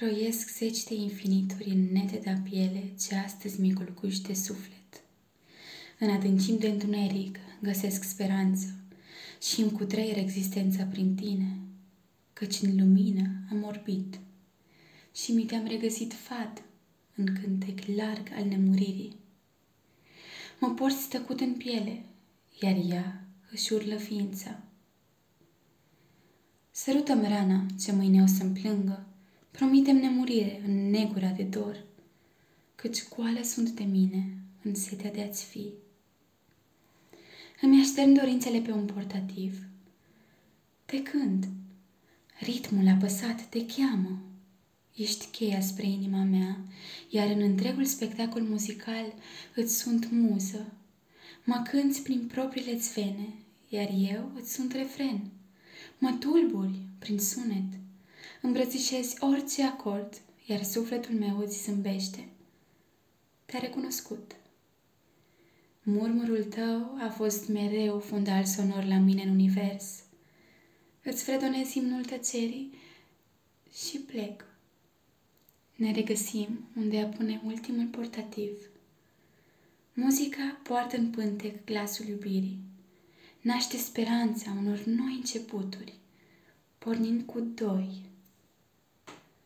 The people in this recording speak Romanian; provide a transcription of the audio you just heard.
Croiesc zeci de infinituri în nete de piele ce astăzi mi culcuși de suflet. În adâncim de întuneric găsesc speranță și îmi cutreier existența prin tine, căci în lumină am orbit și mi te-am regăsit fat în cântec larg al nemuririi. Mă porți tăcut în piele, iar ea își urlă ființa. Sărută-mi rana ce mâine o să-mi plângă, Promitem nemurire în negura de dor, Căci goală sunt de mine în setea de a-ți fi. Îmi aștern dorințele pe un portativ. De când? Ritmul apăsat te cheamă. Ești cheia spre inima mea, iar în întregul spectacol muzical îți sunt muză. Mă cânți prin propriile țvene, iar eu îți sunt refren. Mă tulburi prin sunet, îmbrățișezi orice acord, iar sufletul meu îți zâmbește. Te-a recunoscut. Murmurul tău a fost mereu fundal sonor la mine în univers. Îți fredonez imnul tăcerii și plec. Ne regăsim unde apune ultimul portativ. Muzica poartă în pântec glasul iubirii. Naște speranța unor noi începuturi, pornind cu doi